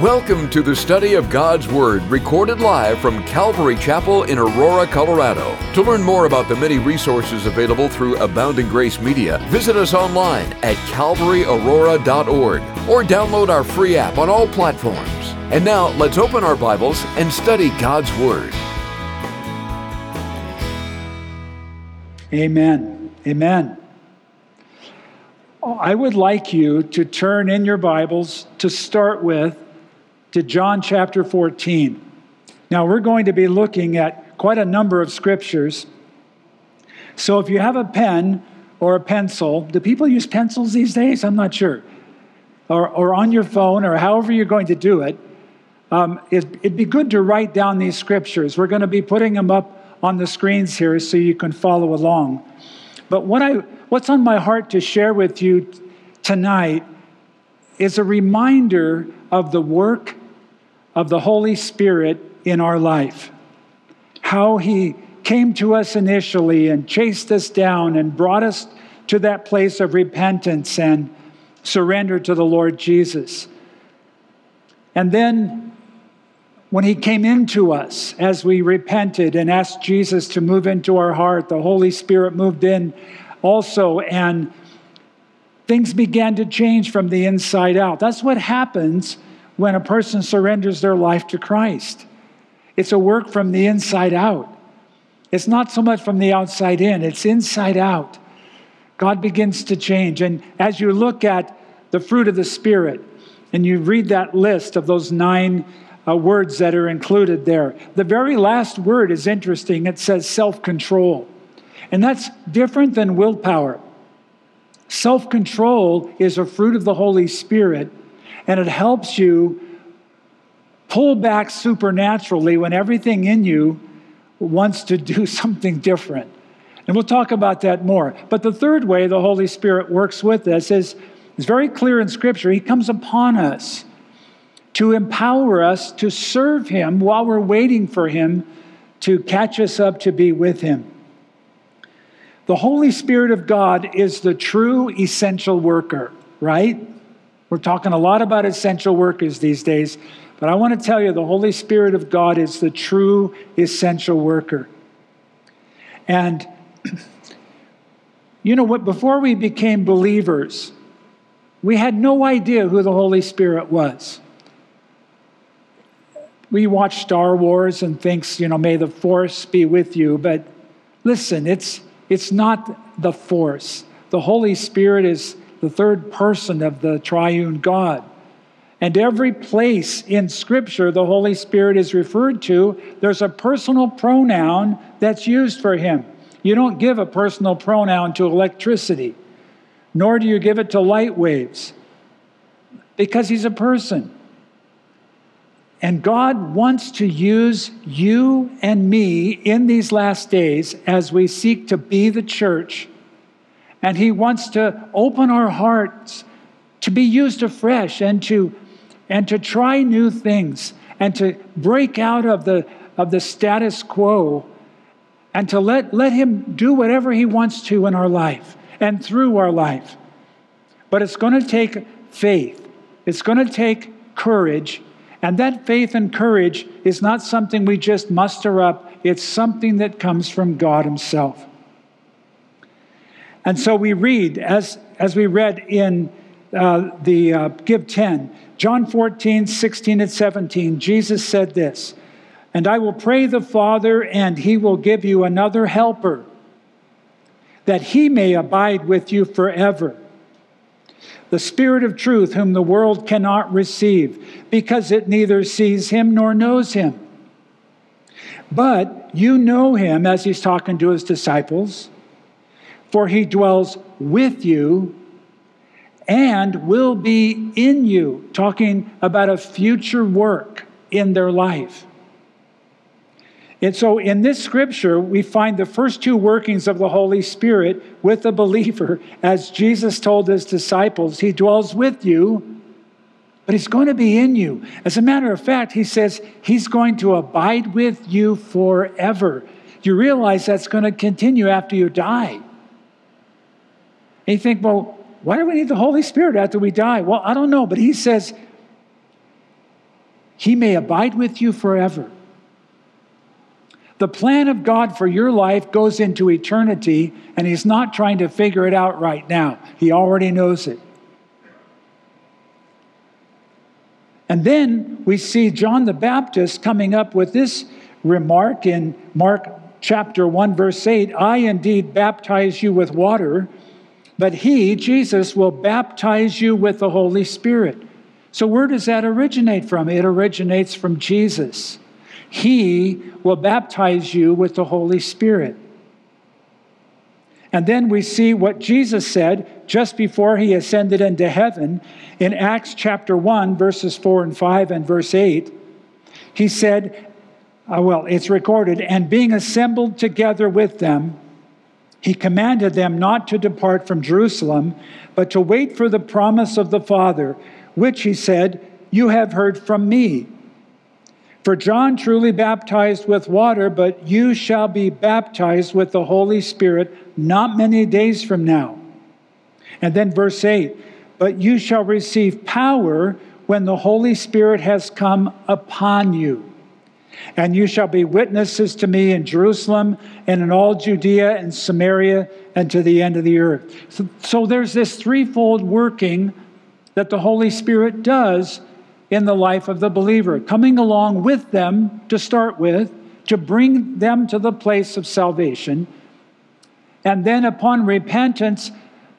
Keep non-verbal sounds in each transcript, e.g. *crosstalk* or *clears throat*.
Welcome to the study of God's Word, recorded live from Calvary Chapel in Aurora, Colorado. To learn more about the many resources available through Abounding Grace Media, visit us online at calvaryaurora.org or download our free app on all platforms. And now, let's open our Bibles and study God's Word. Amen. Amen. I would like you to turn in your Bibles to start with to John chapter 14. Now, we're going to be looking at quite a number of scriptures. So, if you have a pen or a pencil, do people use pencils these days? I'm not sure. Or, or on your phone, or however you're going to do it, um, it, it'd be good to write down these scriptures. We're going to be putting them up on the screens here so you can follow along. But what I, what's on my heart to share with you tonight is a reminder of the work of the Holy Spirit in our life. How He came to us initially and chased us down and brought us to that place of repentance and surrender to the Lord Jesus. And then when He came into us as we repented and asked Jesus to move into our heart, the Holy Spirit moved in also, and things began to change from the inside out. That's what happens when a person surrenders their life to Christ. It's a work from the inside out. It's not so much from the outside in, it's inside out. God begins to change. And as you look at the fruit of the Spirit and you read that list of those nine uh, words that are included there, the very last word is interesting. It says self control. And that's different than willpower. Self control is a fruit of the Holy Spirit and it helps you pull back supernaturally when everything in you wants to do *laughs* something different. And we'll talk about that more. But the third way the Holy Spirit works with us is, is very clear in Scripture. He comes upon us to empower us to serve Him while we're waiting for Him to catch us up to be with Him. The Holy Spirit of God is the true essential worker, right? We're talking a lot about essential workers these days, but I want to tell you the Holy Spirit of God is the true essential worker. And you know what? Before we became believers, we had no idea who the Holy Spirit was. We watch Star Wars and thinks, you know, may the force be with you, but listen, it's it's not the force. The Holy Spirit is the third person of the triune God. And every place in Scripture the Holy Spirit is referred to, there's a personal pronoun that's used for him. You don't give a personal pronoun to electricity, nor do you give it to light waves, because he's a person. And God wants to use you and me in these last days as we seek to be the church and He wants to open our hearts to be used afresh and to, and to try new things and to break out of the, of the status quo and to let, let Him do whatever He wants to in our life and through our life. But it's going to take faith, it's going to take courage. And that faith and courage is not something we just muster up, it's something that comes from God Himself. And so we read, as, as we read in uh, the uh, Give 10, John 14, 16, and 17, Jesus said this And I will pray the Father, and he will give you another helper, that he may abide with you forever. The Spirit of truth, whom the world cannot receive, because it neither sees him nor knows him. But you know him, as he's talking to his disciples for he dwells with you and will be in you, talking about a future work in their life. And so in this scripture, we find the first two workings of the Holy Spirit with the believer. As Jesus told his disciples, He dwells with you, but He's going to be in you. As a matter of fact, He says He's going to abide with you forever. You realize that's going to continue after you die. And you think, well, why do we need the Holy Spirit after we die? Well, I don't know, but he says he may abide with you forever. The plan of God for your life goes into eternity, and He's not trying to figure it out right now. He already knows it. And then we see John the Baptist coming up with this remark in Mark chapter 1, verse 8 I indeed baptize you with water, but He, Jesus, will baptize you with the Holy Spirit. So, where does that originate from? It originates from Jesus. He will baptize you with the Holy Spirit. And then we see what Jesus said just before he ascended into heaven in Acts chapter 1, verses 4 and 5 and verse 8. He said, uh, well, it's recorded, and being assembled together with them, he commanded them not to depart from Jerusalem, but to wait for the promise of the Father, which he said, You have heard from me. For John truly baptized with water, but you shall be baptized with the Holy Spirit not many days from now. And then verse 8 But you shall receive power when the Holy Spirit has come upon you. And you shall be witnesses to me in Jerusalem and in all Judea and Samaria and to the end of the earth. So, so there's this threefold working that the Holy Spirit does in the life of the believer, coming along with them to start with, to bring them to the place of salvation. And then upon repentance,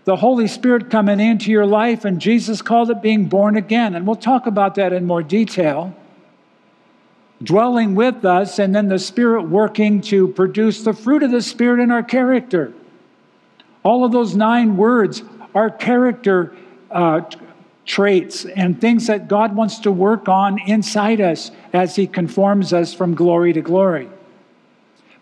the Holy Spirit coming into your life, and Jesus called it being born again. And we'll talk about that in more detail. Dwelling with us, and then the Spirit working to produce the fruit of the Spirit in our character. All of those nine words are character uh, traits and things that God wants to work on inside us as He conforms us from glory to glory.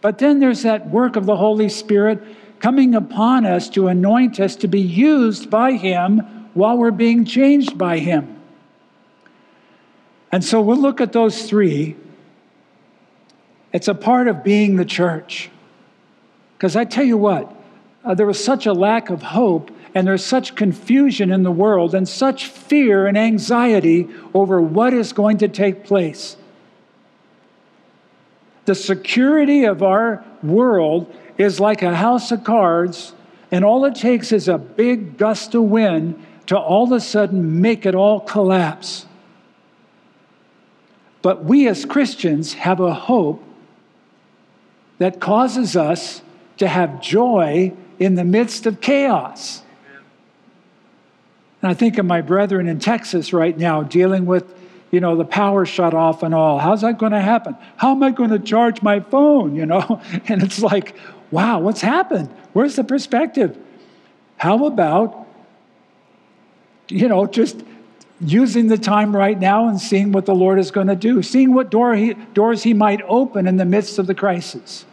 But then there's that work of the Holy Spirit coming upon us to anoint us to be used by Him while we're being changed by Him. And so we'll look at those three. It's a part of being the church. Because I tell you what, uh, there was such a lack of hope and there's such confusion in the world and such fear and anxiety over what is going to take place. The security of our world is like a house of cards, and all it takes is a big gust of wind to all of a sudden make it all collapse. But we as Christians have a hope that causes us to have joy in the midst of chaos. And I think of my brethren in Texas right now dealing with, you know, the power shut off and all. How's that going to happen? How am I going to charge my phone, you know? *laughs* And it's like, wow, what's happened? Where's the perspective? How about, you know, just using the time right now and seeing what the Lord is going to do, seeing what door he, doors He might open in the midst of the crisis.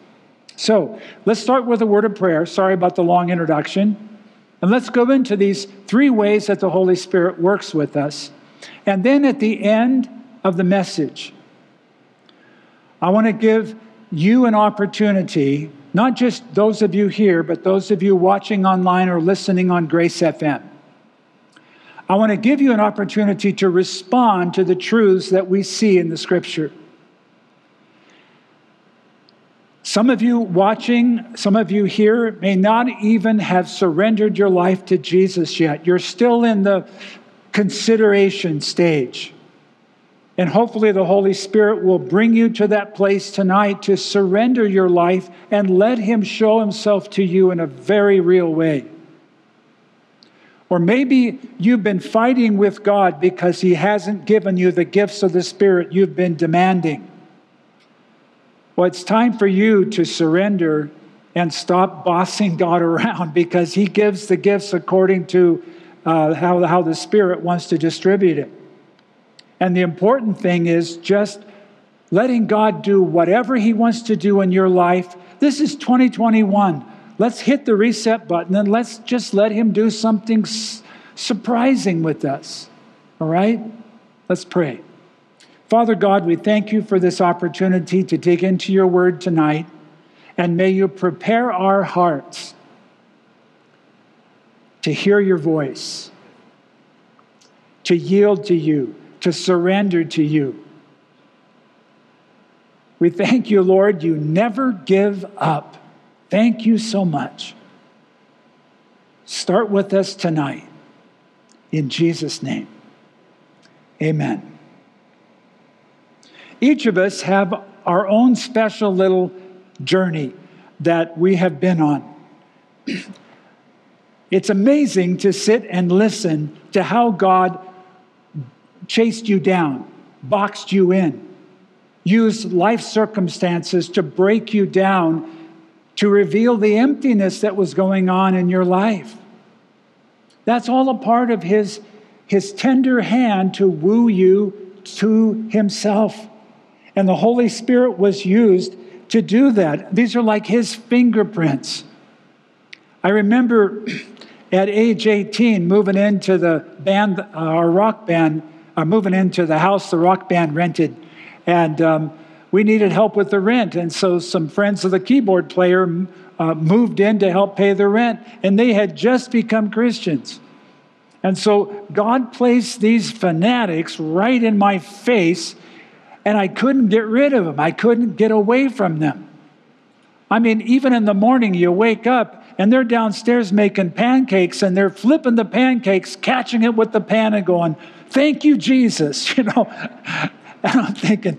So let's start with a word of prayer. Sorry about the long introduction. And let's go into these three ways that the Holy Spirit works with us. And then at the end of the message, I want to give you an opportunity, not just those of you here, but those of you watching online or listening on Grace FM. I want to give you an opportunity to respond to the truths that we see in the scripture. Some of you watching, some of you here may not even have surrendered your life to Jesus yet. You're still in the consideration stage. And hopefully, the Holy Spirit will bring you to that place tonight to surrender your life and let Him show Himself to you in a very real way. Or maybe you've been fighting with God because He hasn't given you the gifts of the Spirit you've been demanding. Well, it's time for you to surrender and stop bossing *laughs* God around because He gives the gifts according to uh, how, how the Spirit wants to distribute it. And the important thing is just letting God do whatever He wants to do in your life. This is 2021. Let's hit the reset button and let's just let Him do something s- surprising with us. All right? Let's pray. Father God, we thank you for this opportunity to dig into your word tonight, and may you prepare our hearts to hear your voice, to yield to you, to surrender to you. We thank you, Lord, you never give up. Thank you so much. Start with us tonight. In Jesus' name, amen. Each of us have our own special little journey that we have been on. *clears throat* it's amazing to sit and listen to how God chased you down, boxed you in, used life circumstances to break you down to reveal the emptiness that was going on in your life. That's all a part of his, his tender hand to woo you to himself. And the Holy Spirit was used to do that. These are like his fingerprints. I remember *clears throat* at age 18 moving into the band, uh, our rock band, uh, moving into the house the rock band rented. And um, we needed help with the rent. And so some friends of the keyboard player uh, moved in to help pay the rent, and they had just become Christians. And so God placed these fanatics right in my face, and I couldn't get rid of them. I couldn't get away from them. I mean, even in the morning, you wake up and they're downstairs making pancakes and they're flipping the pancakes, catching it with the pan and going, Thank you, Jesus. *laughs* You know, and I'm thinking,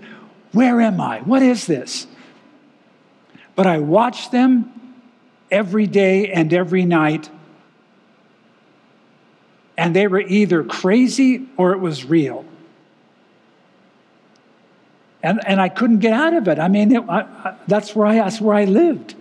Where am I? What is this? But I watch them every day and every night and they were either crazy or it was real. And, and I couldn't get out of it. I mean, it, I, I, that's, where I, that's where I lived.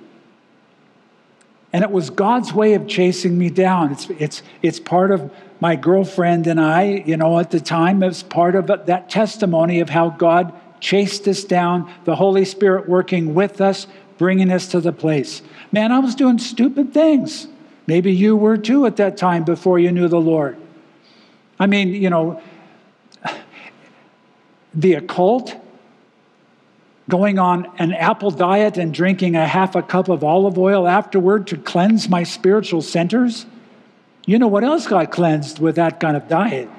And it was God's way of chasing me down. It's, it's, it's part of my girlfriend and I, you know, at the time, it was part of that testimony of how God chased us down, the Holy Spirit working with us, bringing us to the place. Man, I was doing stupid things. Maybe you were too at that time before you knew the Lord. I mean, you know, the occult, going on an apple diet and drinking a half a cup of olive oil afterward to cleanse my spiritual centers. You know what else got cleansed with that kind of diet?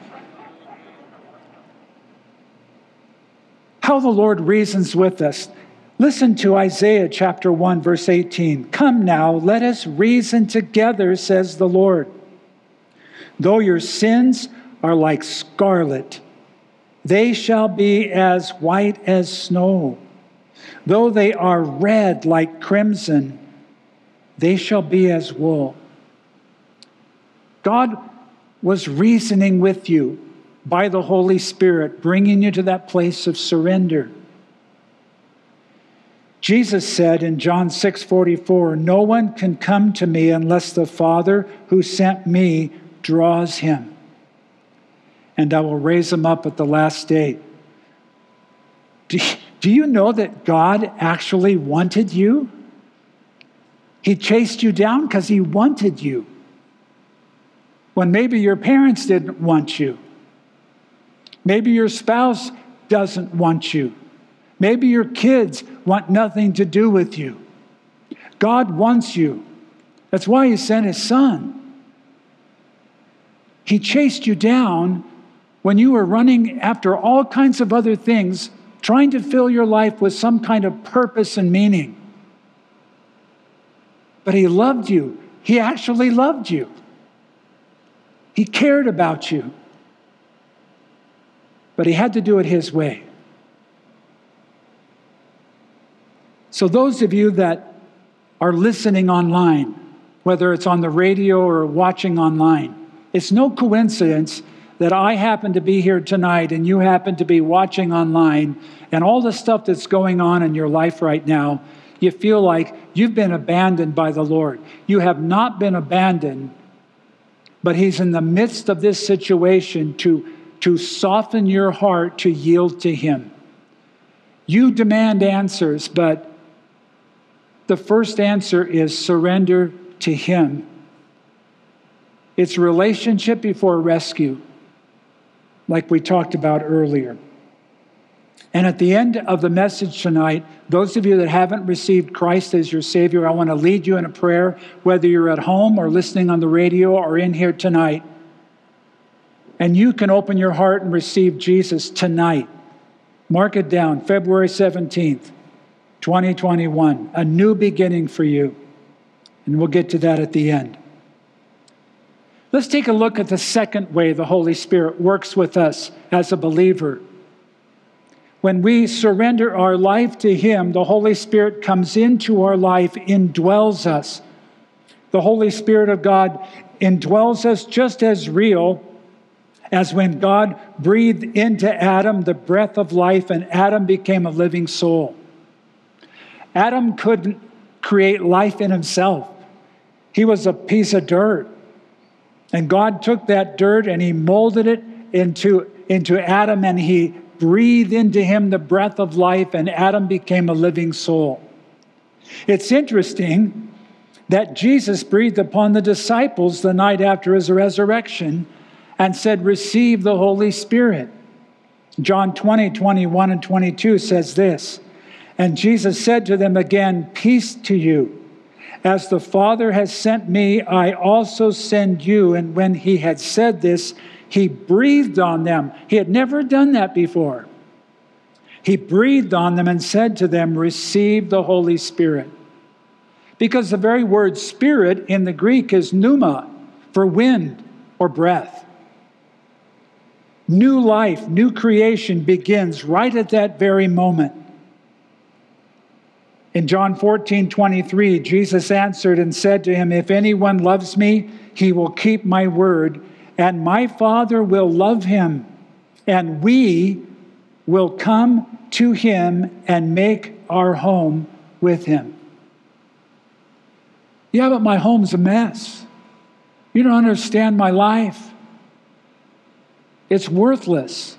How the Lord reasons with us. Listen to Isaiah chapter 1, verse 18. Come now, let us reason together, says the Lord. Though your sins are like scarlet, they shall be as white as snow. Though they are red like crimson, they shall be as wool. God was reasoning with you by the Holy Spirit, bringing you to that place of surrender. Jesus said in John 6 44, No one can come to me unless the Father who sent me draws him, and I will raise him up at the last day. Do, do you know that God actually wanted you? He chased you down because he wanted you. When maybe your parents didn't want you, maybe your spouse doesn't want you. Maybe your kids want nothing to do with you. God wants you. That's why He sent His Son. He chased you down when you were running after all kinds of other things, trying to fill your life with some kind of purpose and meaning. But He loved you. He actually loved you. He cared about you. But He had to do it His way. So, those of you that are listening online, whether it's on the radio or watching online, it's no coincidence that I happen to be here tonight and you happen to be watching online, and all the stuff that's going on in your life right now, you feel like you've been abandoned by the Lord. You have not been abandoned, but He's in the midst of this situation to, to soften your heart to yield to Him. You demand answers, but the first answer is surrender to Him. It's relationship before rescue, like we talked about earlier. And at the end of the message tonight, those of you that haven't received Christ as your Savior, I want to lead you in a prayer, whether you're at home or listening on the radio or in here tonight. And you can open your heart and receive Jesus tonight. Mark it down, February 17th. 2021, a new beginning for you. And we'll get to that at the end. Let's take a look at the second way the Holy Spirit works with us as a believer. When we surrender our life to Him, the Holy Spirit comes into our life, indwells us. The Holy Spirit of God indwells us just as real as when God breathed into Adam the breath of life and Adam became a living soul. Adam couldn't create life in himself, he was a piece of dirt. And God took that dirt and he molded it into, into Adam and he breathed into him the breath of life, and Adam became a living soul. It's interesting that Jesus breathed upon the disciples the night after his resurrection and said, Receive the Holy Spirit. John 20, 21, and 22 says this And Jesus said to them again, Peace to you. As the Father has sent me, I also send you. And when he had said this, he breathed on them. He had never done that before. He breathed on them and said to them, Receive the Holy Spirit. Because the very word spirit in the Greek is pneuma, for wind or breath. New life, new creation begins right at that very moment. In John 14, 23, Jesus answered and said to him, If anyone loves me, he will keep my word, and my Father will love him, and we will come to him and make our home with him. Yeah, but my home's a mess. You don't understand my life. It's worthless.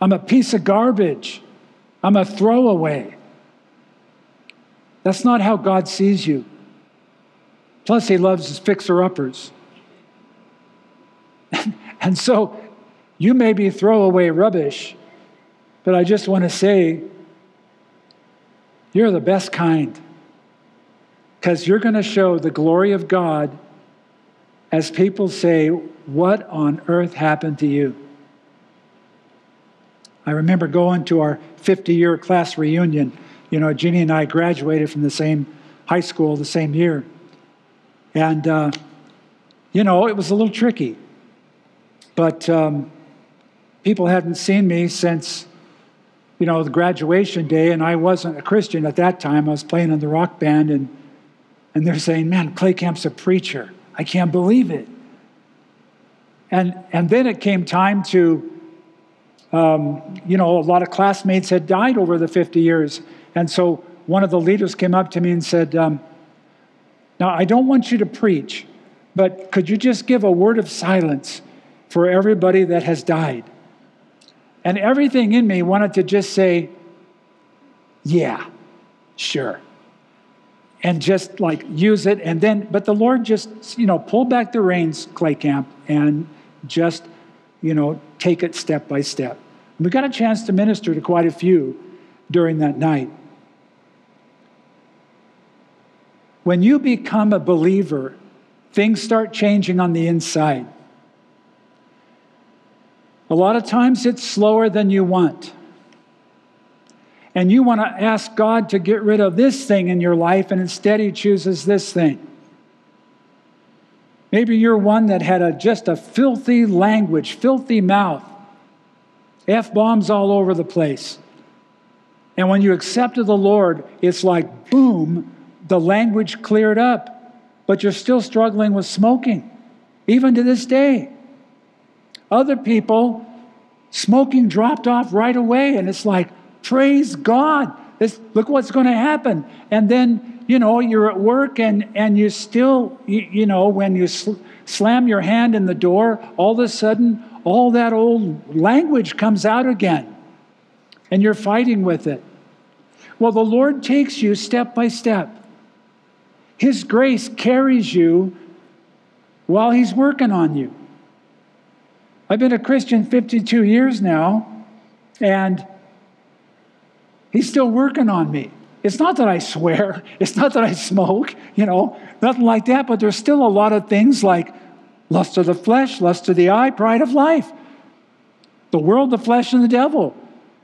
I'm a piece of garbage. I'm a throwaway. That's not how God sees you. Plus, He loves His fixer uppers. *laughs* and so, you may be throwaway rubbish, but I just want to say, you're the best kind because you're going to show the glory of God as people say, What on earth happened to you? I remember going to our 50 year class reunion. You know, Jeannie and I graduated from the same high school the same year. And, uh, you know, it was a little tricky. But um, people hadn't seen me since, you know, the graduation day, and I wasn't a Christian at that time. I was playing in the rock band, and and they're saying, Man, Clay Camp's a preacher. I can't believe it. And, and then it came time to, um, you know, a lot of classmates had died over the 50 years. And so one of the leaders came up to me and said, um, Now, I don't want you to preach, but could you just give a word of silence for everybody that has died? And everything in me wanted to just say, Yeah, sure and just like use it and then but the lord just you know pull back the reins clay camp and just you know take it step by step we got a chance to minister to quite a few during that night. When you become a believer things start changing on the inside. A lot of times it's slower than you want. And you want to ask God to get rid of this thing in your life, and instead He chooses this thing. Maybe you're one that had a, just a filthy language, filthy mouth, F bombs all over the place. And when you accepted the Lord, it's like boom, the language cleared up, but you're still struggling with smoking, even to this day. Other people, smoking dropped off right away, and it's like, Praise God. This, look what's going to happen. And then, you know, you're at work and, and you still, you, you know, when you sl- slam your hand in the door, all of a sudden, all that old language comes out again. And you're fighting with it. Well, the Lord takes you step by step. His grace carries you while He's working on you. I've been a Christian 52 years now, and He's still working on me. It's not that I swear, *laughs* it's not that I smoke, you know, nothing like that, but there's still a lot of things like lust of the flesh, lust of the eye, pride of life, the world, the flesh, and the devil.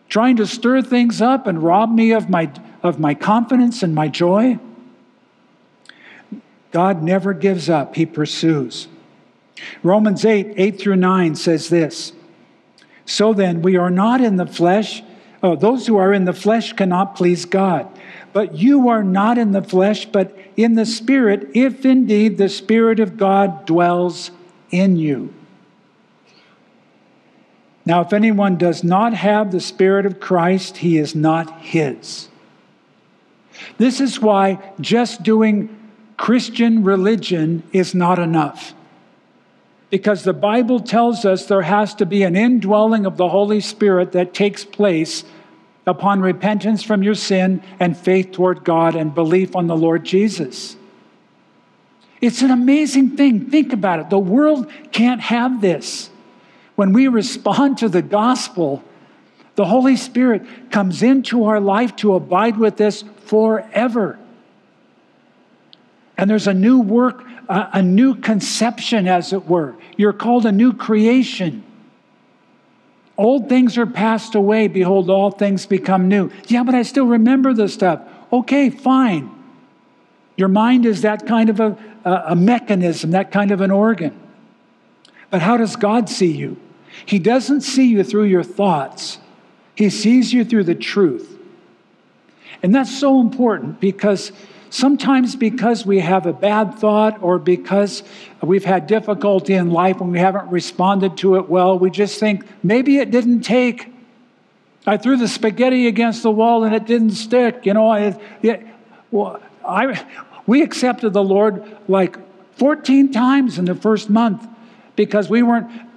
trying to stir things up and rob me of my, of my confidence and my joy? God never gives up, He pursues. Romans 8, 8 through 9 says this So then, we are not in the flesh. Oh, those who are in the flesh cannot please God. But you are not in the flesh, but in the Spirit, if indeed the Spirit of God dwells in you. Now, if anyone does not have the Spirit of Christ, he is not his. This is why just doing Christian religion is not enough. Because the Bible tells us there has to be an indwelling of the Holy Spirit that takes place upon repentance from your sin and faith toward God and belief on the Lord Jesus. It's an amazing thing. Think about it. The world can't have this. When we respond to the gospel, the Holy Spirit comes into our life to abide with us forever. And there's a new work, a, new conception, as it were. You're called a new creation. Old things are passed away. Behold, all things become new. Yeah, but I still remember the stuff. Okay, fine. Your mind is that kind of a, a, mechanism, that kind of an organ. But how does God see you? He doesn't see you through your thoughts, He sees you through the truth. And that's so important because sometimes because we have a bad thought or because we've had difficulty in life and we haven't responded to it well, we just think maybe it didn't take. I threw the spaghetti against the wall and it didn't stick. You know, it, well, I, we accepted the Lord like 14 times in the first month because we weren't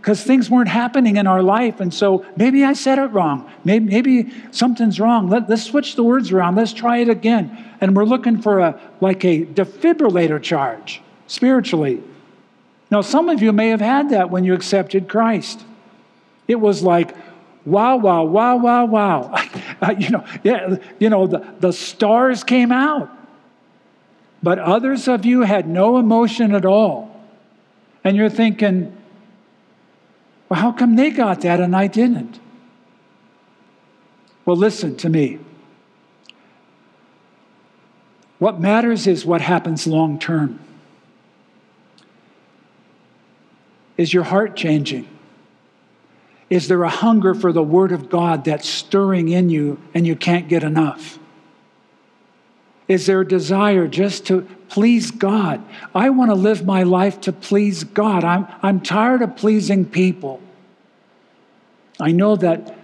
because things weren't happening in our life. And so maybe I said it wrong. Maybe, maybe something's wrong. Let, let's switch the words around. Let's try it again. And we're looking for a like a defibrillator charge spiritually. Now, some of you may have had that when you accepted Christ. It was like, wow, wow, wow, wow, wow. *laughs* Uh, you know, yeah, you know, the, the stars came out. But others of you had no emotion at all. And you're thinking, well, how come they got that and I didn't? Well, listen to me. What matters is what happens long term. Is your heart changing? Is there a hunger for the Word of God that's stirring in you and you can't get enough? Is there a desire just to please God? I want to live my life to please God. I'm, I'm tired of pleasing people. I know that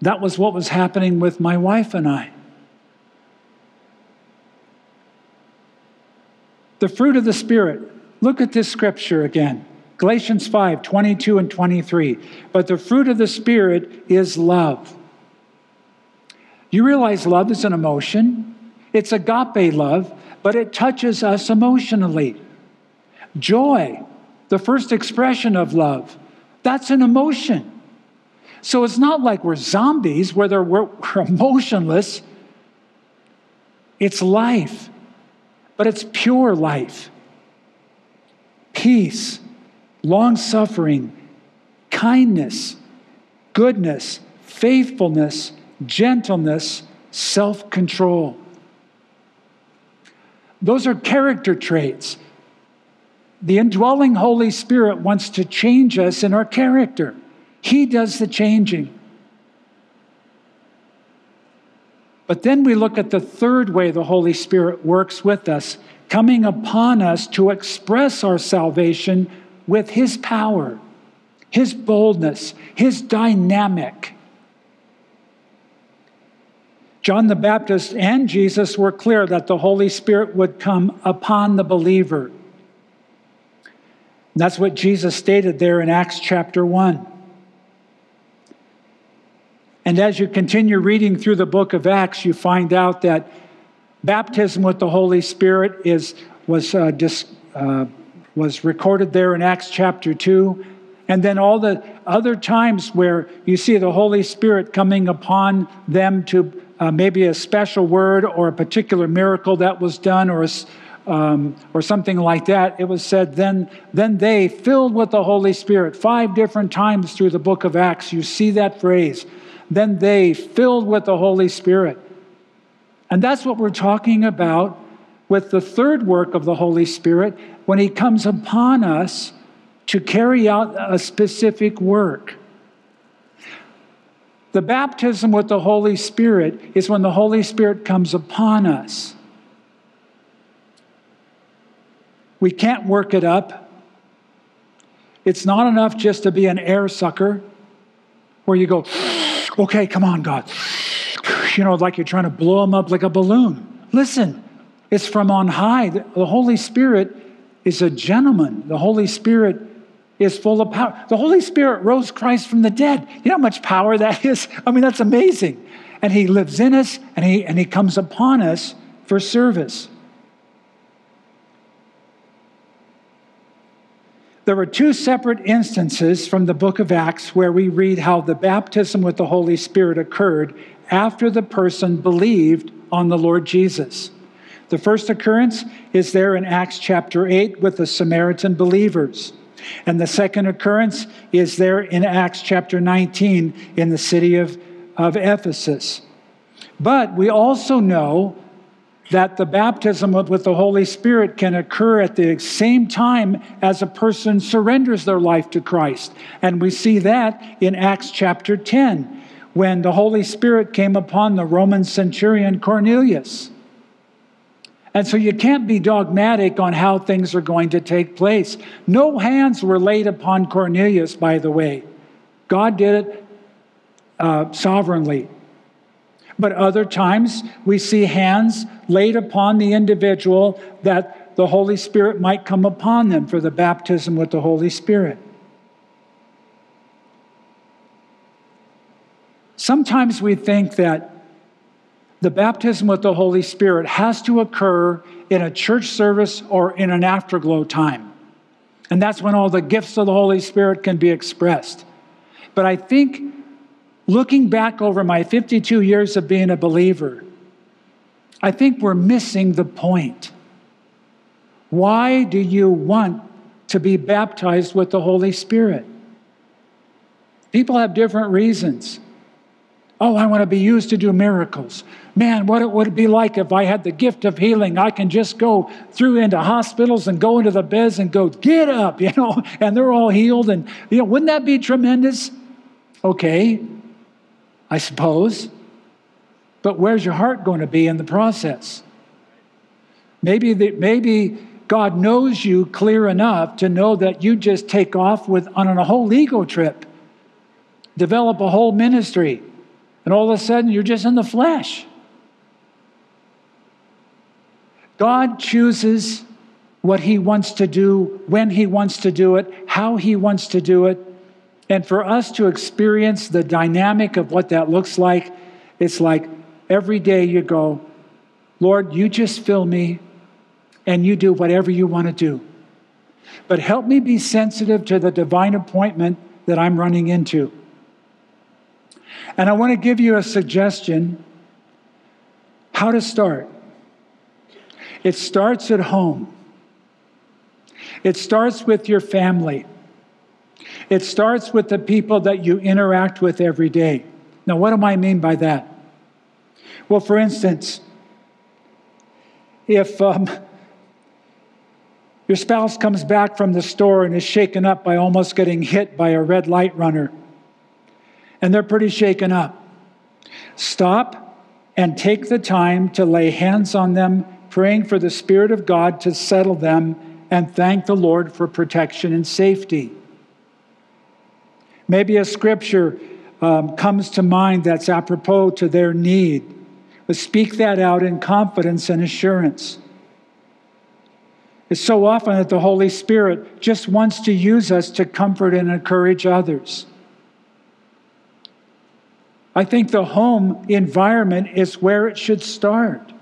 that was what was happening with my wife and I. The fruit of the Spirit. Look at this scripture again. Galatians 5 22 and 23. But the fruit of the Spirit is love. You realize love is an emotion. It's agape love, but it touches us emotionally. Joy, the first expression of love, that's an emotion. So it's not like we're zombies where we're, *laughs* we're emotionless. It's life, but it's pure life. Peace, long suffering, kindness, goodness, faithfulness, gentleness, self control. Those are character traits. The indwelling Holy Spirit wants to change us in our character, He does the changing. But then we look at the third way the Holy Spirit works with us, coming upon us to express our salvation with His power, His boldness, His dynamic. John the Baptist and Jesus were clear that the Holy Spirit would come upon the believer. That's what Jesus stated there in Acts chapter 1. And as you continue reading through the book of Acts, you find out that baptism with the Holy Spirit is, was, uh, dis, uh, was recorded there in Acts chapter 2. And then all the other times where you see the Holy Spirit coming upon them to uh, maybe a special word or a particular miracle that was done or, um, or something like that, it was said, then, then they, filled with the Holy Spirit, five different times through the book of Acts, you see that phrase. then they filled with the Holy Spirit. And that's what we're talking about with the third work of the Holy Spirit when He comes upon us to carry out a specific work. The baptism with the Holy Spirit is when the Holy Spirit comes upon us. We can't work it up. It's not enough just to be an air sucker where you go, okay, come on, God. You know, like you're trying to blow them up like a balloon. Listen, it's from on high. The Holy Spirit is a gentleman. The Holy Spirit is full of power. The Holy Spirit rose Christ from the dead. You know how much power that is? I mean, that's amazing. And He lives in us and He, and he comes upon us for service. There were two separate instances from the book of Acts where we read how the baptism with the Holy Spirit occurred after the person believed on the Lord Jesus. The first occurrence is there in Acts chapter 8 with the Samaritan believers. And the second occurrence is there in Acts chapter 19 in the city of, of Ephesus. But we also know that the baptism with the Holy Spirit can occur at the same time as a person surrenders their life to Christ. And we see that in Acts chapter 10 when the Holy Spirit came upon the Roman centurion Cornelius. And so you can't be dogmatic on how things are going to take place. No hands were laid upon Cornelius, by the way. God did it uh, sovereignly. But other times we see hands laid upon the individual that the Holy Spirit might come upon them for the baptism with the Holy Spirit. Sometimes we think that the baptism with the Holy Spirit has to occur in a church service or in an afterglow time. And that's when all the gifts of the Holy Spirit can be expressed. But I think looking back over my 52 years of being a believer, I think we're missing the point. Why do you want to be baptized with the Holy Spirit? People have different reasons. Oh, I want to be used to do miracles. Man, what it would be like if I had the gift of healing? I can just go through into hospitals and go into the beds and go, get up, *laughs* you know, and they're all healed. And, you know, wouldn't that be tremendous? Okay, I suppose. But where's your heart going to be in the process? Maybe, the, maybe God knows you clear enough to know that you just take off with, on a whole ego trip, develop a whole ministry, and all of a sudden you're just in the flesh. God chooses what He wants to do, when He wants to do it, how He wants to do it. And for us to experience the dynamic of what that looks like, it's like every day you go, Lord, you just fill me and you do whatever you want to do. But help me be sensitive to the divine appointment that I'm running into. And I want to give you a suggestion how to start. It starts at home, it starts with your family. It starts with the people that you interact with every day. Now, what do I mean by that? Well, for instance, if um, your spouse comes back from the store and is shaken up by almost getting hit by a red light runner, and they're pretty shaken up, stop and take the time to lay hands on them, praying for the Spirit of God to settle them, and thank the Lord for protection and safety. Maybe a scripture um, comes to mind that's apropos to their need. But speak that out in confidence and assurance. It's so often that the Holy Spirit just wants to use us to comfort and encourage others. I think the home environment is where it should start.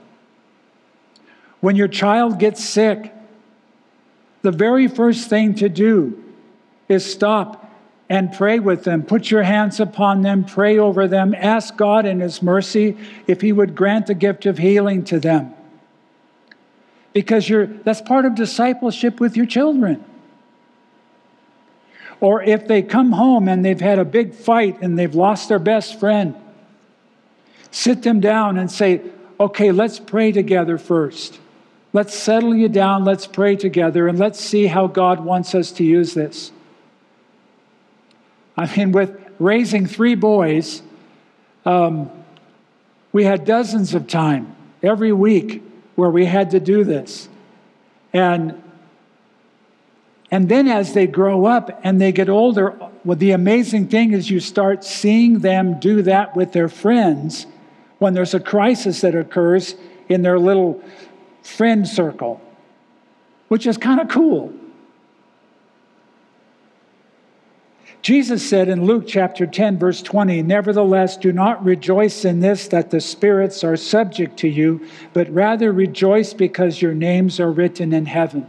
When your child gets sick, the very first thing to do is stop and pray with them. Put your hands upon them, pray over them, ask God in His mercy if He would grant the gift of healing to them. Because that's part of discipleship with your children. Or if they come home and they've had a big fight and they've lost their best friend, sit them down and say, okay, let's pray together first. Let's settle you down, let's pray together, and let's see how God wants us to use this. I mean, with raising three boys, um, we had dozens of time every week where we had to do this. And, and then as they grow up and they get older, well, the amazing thing is you start seeing them do that with their friends when there's a crisis that occurs in their little friend circle, which is kind of cool. Jesus said in Luke chapter 10, verse 20, Nevertheless, do not rejoice in this that the spirits are subject to you, but rather rejoice because your names are written in heaven.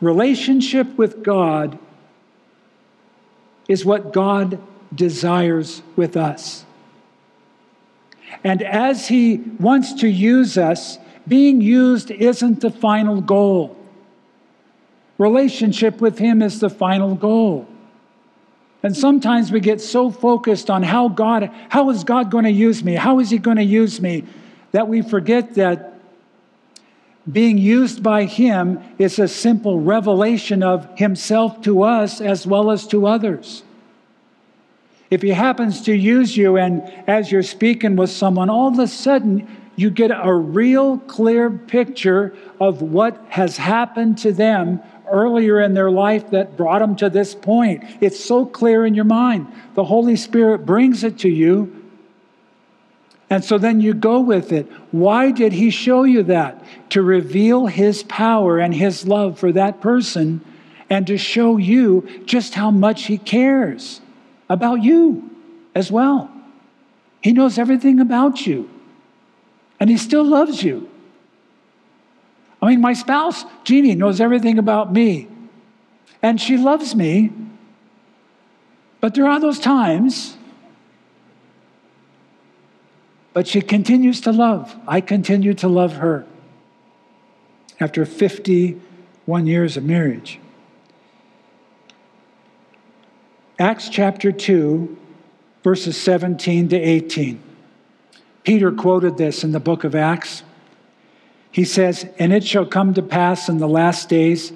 Relationship with God is what God desires with us. And as He wants to use us, being used isn't the final goal. Relationship with Him is the final goal. And sometimes we get so focused on how God, how is God going to use me? How is He going to use me? That we forget that being used by Him is a simple revelation of Himself to us as well as to others. If He happens to use you and as you're speaking with someone, all of a sudden you get a real clear picture of what has happened to them earlier in their life that brought them to this point. It's so clear in your mind. The Holy Spirit brings it to you. And so then you go with it. Why did He show you that? To reveal His power and His love for that person and to show you just how much He cares about you as well. He knows everything about you and He still loves you. I mean, my spouse, Jeannie, knows everything about me, and she loves me, but there are those times. But she continues to love. I continue to love her after 51 years of marriage. Acts chapter 2, verses 17 to 18. Peter quoted this in the book of Acts. He says, And it shall come to pass in the last days,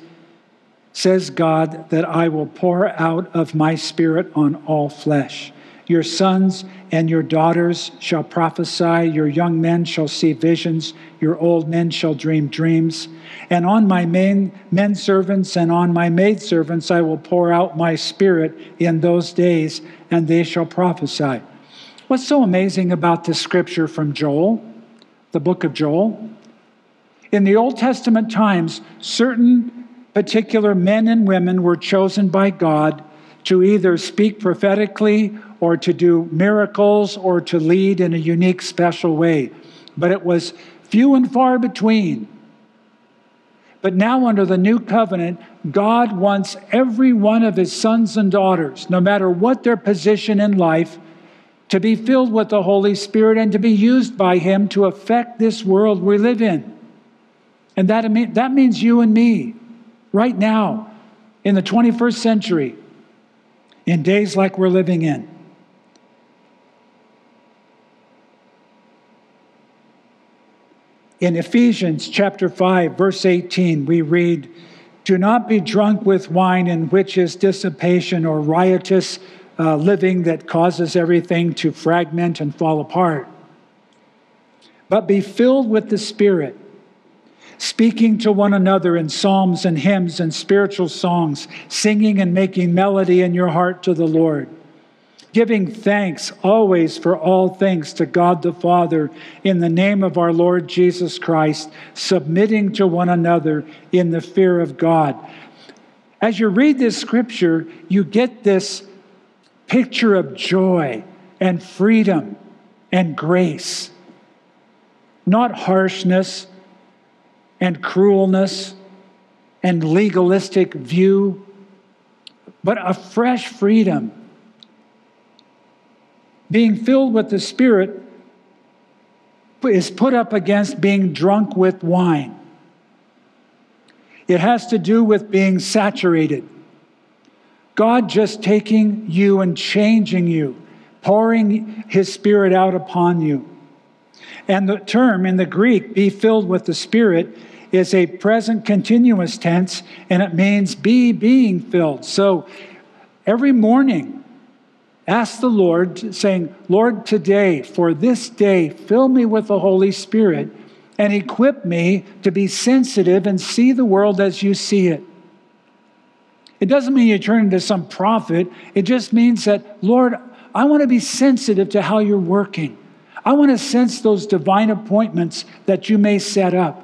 says God, that I will pour out of my spirit on all flesh. Your sons and your daughters shall prophesy, your young men shall see visions, your old men shall dream dreams. And on my men, men servants and on my maidservants I will pour out my spirit in those days, and they shall prophesy. What's so amazing about this scripture from Joel, the book of Joel? In the Old Testament times, certain particular men and women were chosen by God to either speak prophetically or to do miracles or to lead in a unique, special way. But it was few and far between. But now, under the new covenant, God wants every one of his sons and daughters, no matter what their position in life, to be filled with the Holy Spirit and to be used by Him to affect this world we live in. And that, that means you and me, right now, in the 21st century, in days like we're living in. In Ephesians chapter 5, verse 18, we read, Do not be drunk with wine in which is dissipation or riotous uh, living that causes everything to fragment and fall apart. But be filled with the Spirit, speaking to one another in psalms and hymns and spiritual songs, singing and making melody in your heart to the Lord. Giving thanks always for all things to God the Father in the name of our Lord Jesus Christ, submitting to one another in the fear of God. As you read this scripture, you get this picture of joy and freedom and grace, not harshness and cruelness and legalistic view, but a fresh freedom. Being filled with the Spirit is put up against being drunk with wine. It has to do with being saturated. God just taking you and changing you, pouring his spirit out upon you. And the term in the Greek, be filled with the Spirit, is a present continuous tense, and it means be being filled. So every morning, ask the Lord, saying, Lord, today, for this day, fill me with the Holy Spirit and equip me to be sensitive and see the world as you see it. It doesn't mean you turn into some prophet. It just means that, Lord, I want to be sensitive to how you're working. I want to sense those divine appointments that you may set up.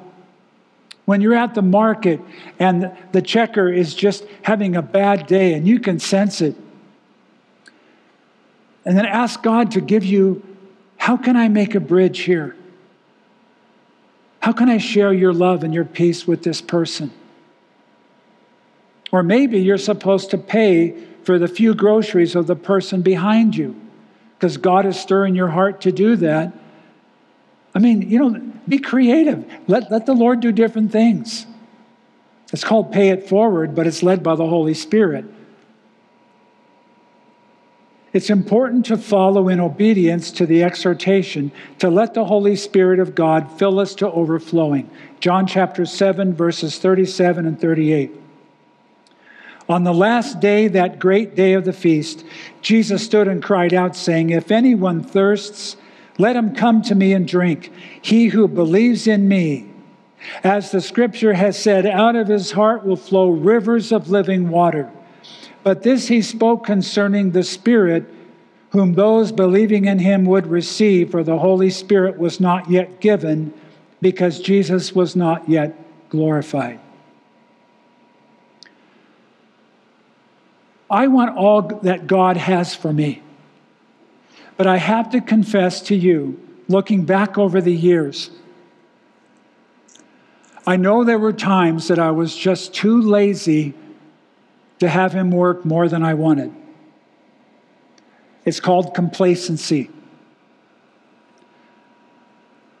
When you're at the market and the checker is just having a bad day and you can sense it, and then ask God to give you how can I make a bridge here? How can I share your love and your peace with this person? Or maybe you're supposed to pay for the few groceries of the person behind you because God is stirring your heart to do that. I mean, you know, be creative. Let, let the Lord do different things. It's called pay it forward, but it's led by the Holy Spirit. It's important to follow in obedience to the exhortation to let the Holy Spirit of God fill us to overflowing. John chapter 7, verses 37 and 38. On the last day, that great day of the feast, Jesus stood and cried out, saying, If anyone thirsts, let him come to me and drink. He who believes in me, as the scripture has said, out of his heart will flow rivers of living water. But this he spoke concerning the Spirit, whom those believing in him would receive, for the Holy Spirit was not yet given, because Jesus was not yet glorified. I want all that God has for me. But I have to confess to you, looking back over the years, I know there were times that I was just too lazy to have him work more than I wanted. It's called complacency.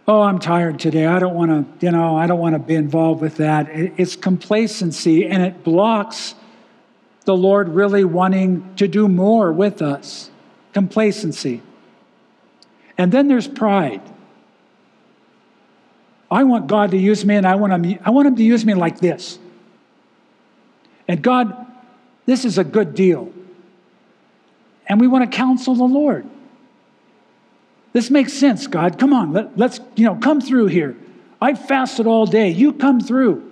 Oh, I'm tired today. I don't want to, you know, I don't want to be involved with that. It's complacency and it blocks the Lord really wanting to do more with us. Complacency. And then there's pride. I want God to use me and I want him, I want him to use me like this. And God, this is a good deal. And we want to counsel the Lord. This makes sense, God. Come on, let, let's, you know, come through here. I fasted all day. You come through.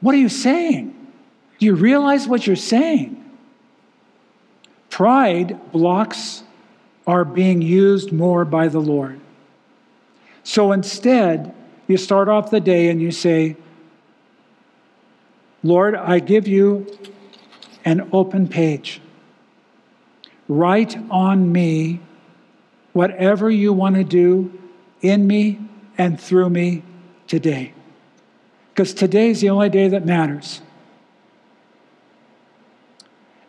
What are you saying? Do you realize what you're saying? Pride blocks our being used more by the Lord. So instead, you start off the day and you say, Lord, I give you an open page. Write on me whatever you want to do in me and through me today. Because today is the only day that matters.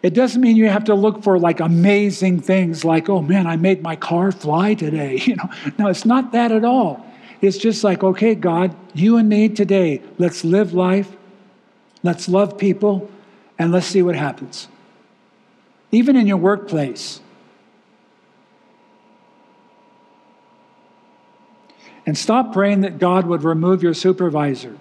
It doesn't mean you have to look for like amazing things like, oh man, I made my car fly today. *laughs* You know, no, it's not that at all. It's just like, okay, God, you and me today, let's live life Let's love people and let's see what happens. Even in your workplace. And stop praying that God would remove your supervisor.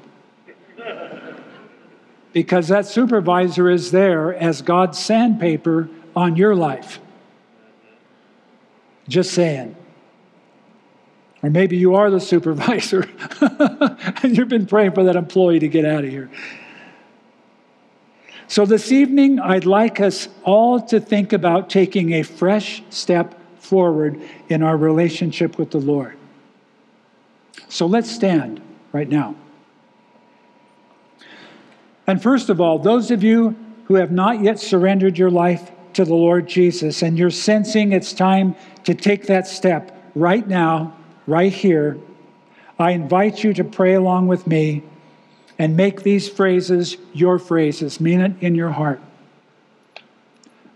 *laughs* because that supervisor is there as God's sandpaper on your life. Just saying. Or maybe you are the *laughs* supervisor and you've been praying for that employee to get out of here. So, this evening, I'd like us all to think about taking a fresh step forward in our relationship with the Lord. So, let's stand right now. And first of all, those of you who have not yet surrendered your life to the Lord Jesus and you're sensing it's time to take that step right now, right here, I invite you to pray along with me and make these phrases your phrases. Mean it in your heart.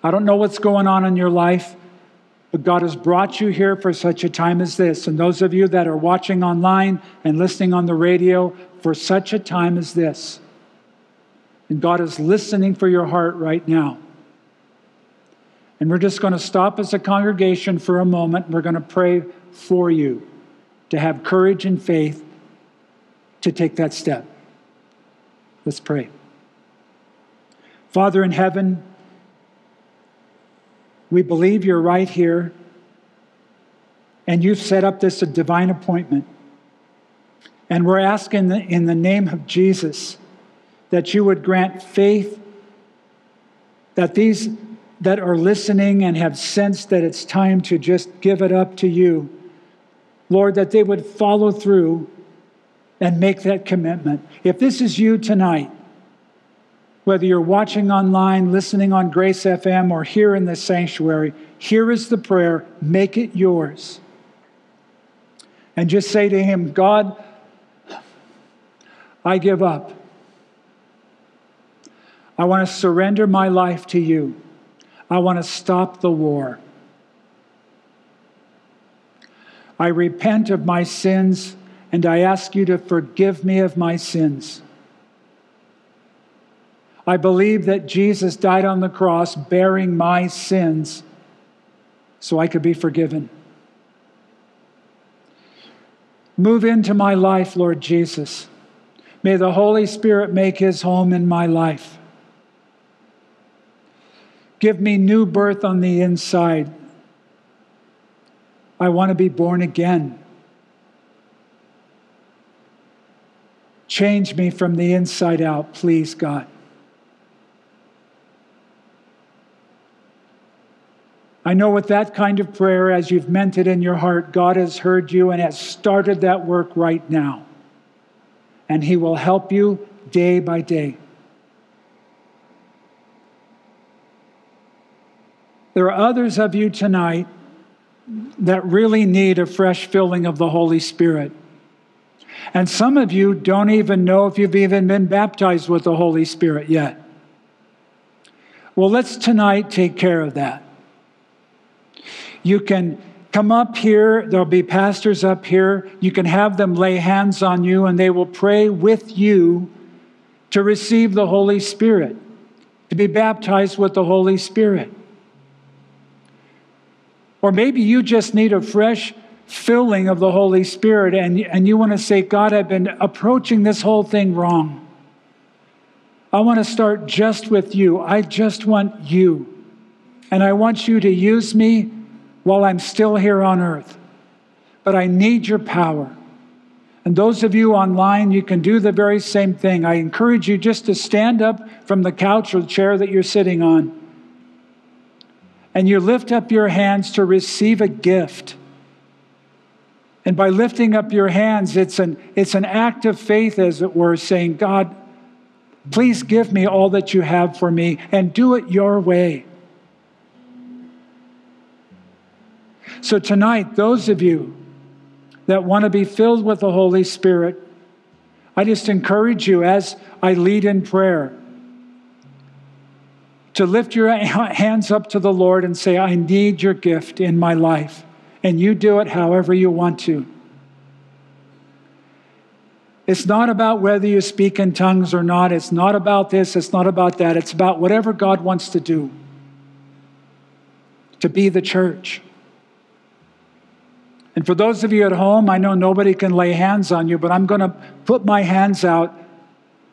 I don't know what's going on in your life, But God has brought you here for such a time as this. And those of you that are watching online and listening on the radio, for such a time as this. And God is listening for your heart right now. And we're just going to stop as a congregation for a moment. We're going to pray for you to have courage and faith to take that step. Let's pray. Father in heaven, we believe you're right here, and you've set up this divine appointment. And we're asking in the name of Jesus that you would grant faith that these that are listening and have sensed that it's time to just give it up to you, Lord, that they would follow through and make that commitment. If this is you tonight, whether you're watching online, listening on Grace FM, or here in the sanctuary, here is the prayer. Make it yours. And just say to Him, God, I give up. I want to surrender my life to you. I want to stop the war. I repent of my sins and I ask you to forgive me of my sins. I believe that Jesus died on the cross bearing my sins so I could be forgiven. Move into my life, Lord Jesus. May the Holy Spirit make his home in my life. Give me new birth on the inside. I want to be born again. Change me from the inside out, please, God. I know with that kind of prayer, as you've meant it in your heart, God has heard you and has started that work right now. And He will help you day by day. There are others of you tonight that really need a fresh filling of the Holy Spirit. And some of you don't even know if you've even been baptized with the Holy Spirit yet. Well, let's tonight take care of that. You can come up here, there'll be pastors up here. You can have them lay hands on you, and they will pray with you to receive the Holy Spirit, to be baptized with the Holy Spirit. Or maybe you just need a fresh filling of the Holy Spirit and, and you want to say, God, I've been approaching this whole thing wrong. I want to start just with you. I just want you. And I want you to use me while I'm still here on earth. But I need your power. And those of you online, you can do the very same thing. I encourage you just to stand up from the couch or chair that you're sitting on. And you lift up your hands to receive a gift. And by lifting up your hands, it's an, it's an act of faith, as it were, saying, God, please give me all that you have for me and do it your way. So, tonight, those of you that want to be filled with the Holy Spirit, I just encourage you as I lead in prayer to lift your *laughs* hands up to the Lord and say, I need your gift in my life. And you do it however you want to. It's not about whether you speak in tongues or not. It's not about this. It's not about that. It's about whatever God wants to do to be the church. And for those of you at home, I know nobody can lay hands on you, but I'm going to put my hands out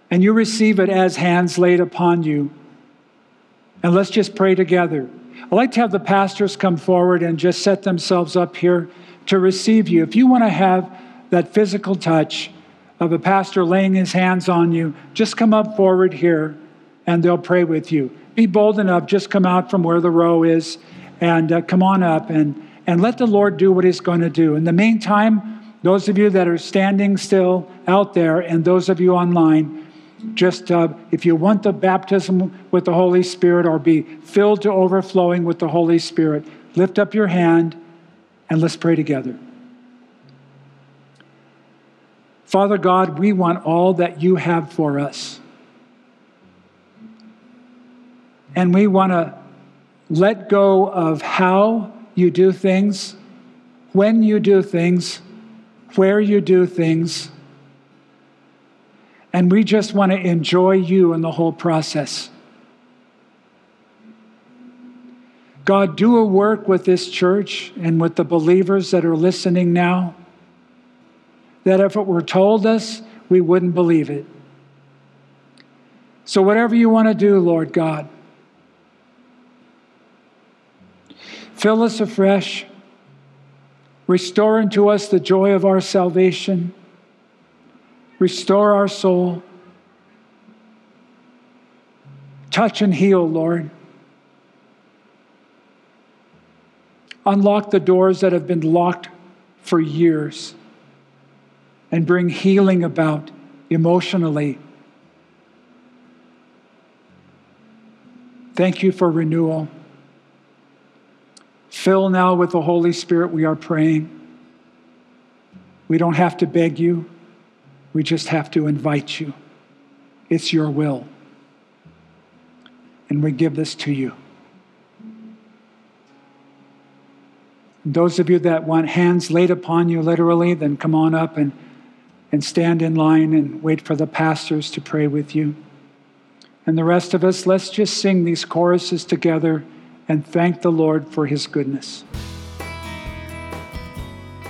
and you receive it as hands laid upon you. And let's just pray together. I'd like to have the pastors come forward and just set themselves up here to receive you. If you want to have that physical touch of a pastor laying his hands on you, just come up forward here and they'll pray with you. Be bold enough, just come out from where the row is and uh, come on up and and let the Lord do what He's going to do. In the meantime, those of you that are standing still out there and those of you online, just uh, if you want the baptism with the Holy Spirit or be filled to overflowing with the Holy Spirit, lift up your hand and let's pray together. Father God, we want all that you have for us. And we want to let go of how you do things, when you do things, where you do things. And we just want to enjoy you in the whole process. God, do a work with this church and with the believers that are listening now that if it were told us, we wouldn't believe it. So, whatever you want to do, Lord God, fill us afresh, restore unto us the joy of our salvation, restore our soul, touch and heal, Lord. Unlock the doors that have been locked for years and bring healing about emotionally. Thank you for renewal. Fill now with the Holy Spirit, we are praying. We don't have to beg you, we just have to invite you. It's your will. And we give this to you. Those of you that want hands laid upon you literally, then come on up and, and stand in line and wait for the pastors to pray with you. And the rest of us, let's just sing these choruses together and thank the Lord for his goodness.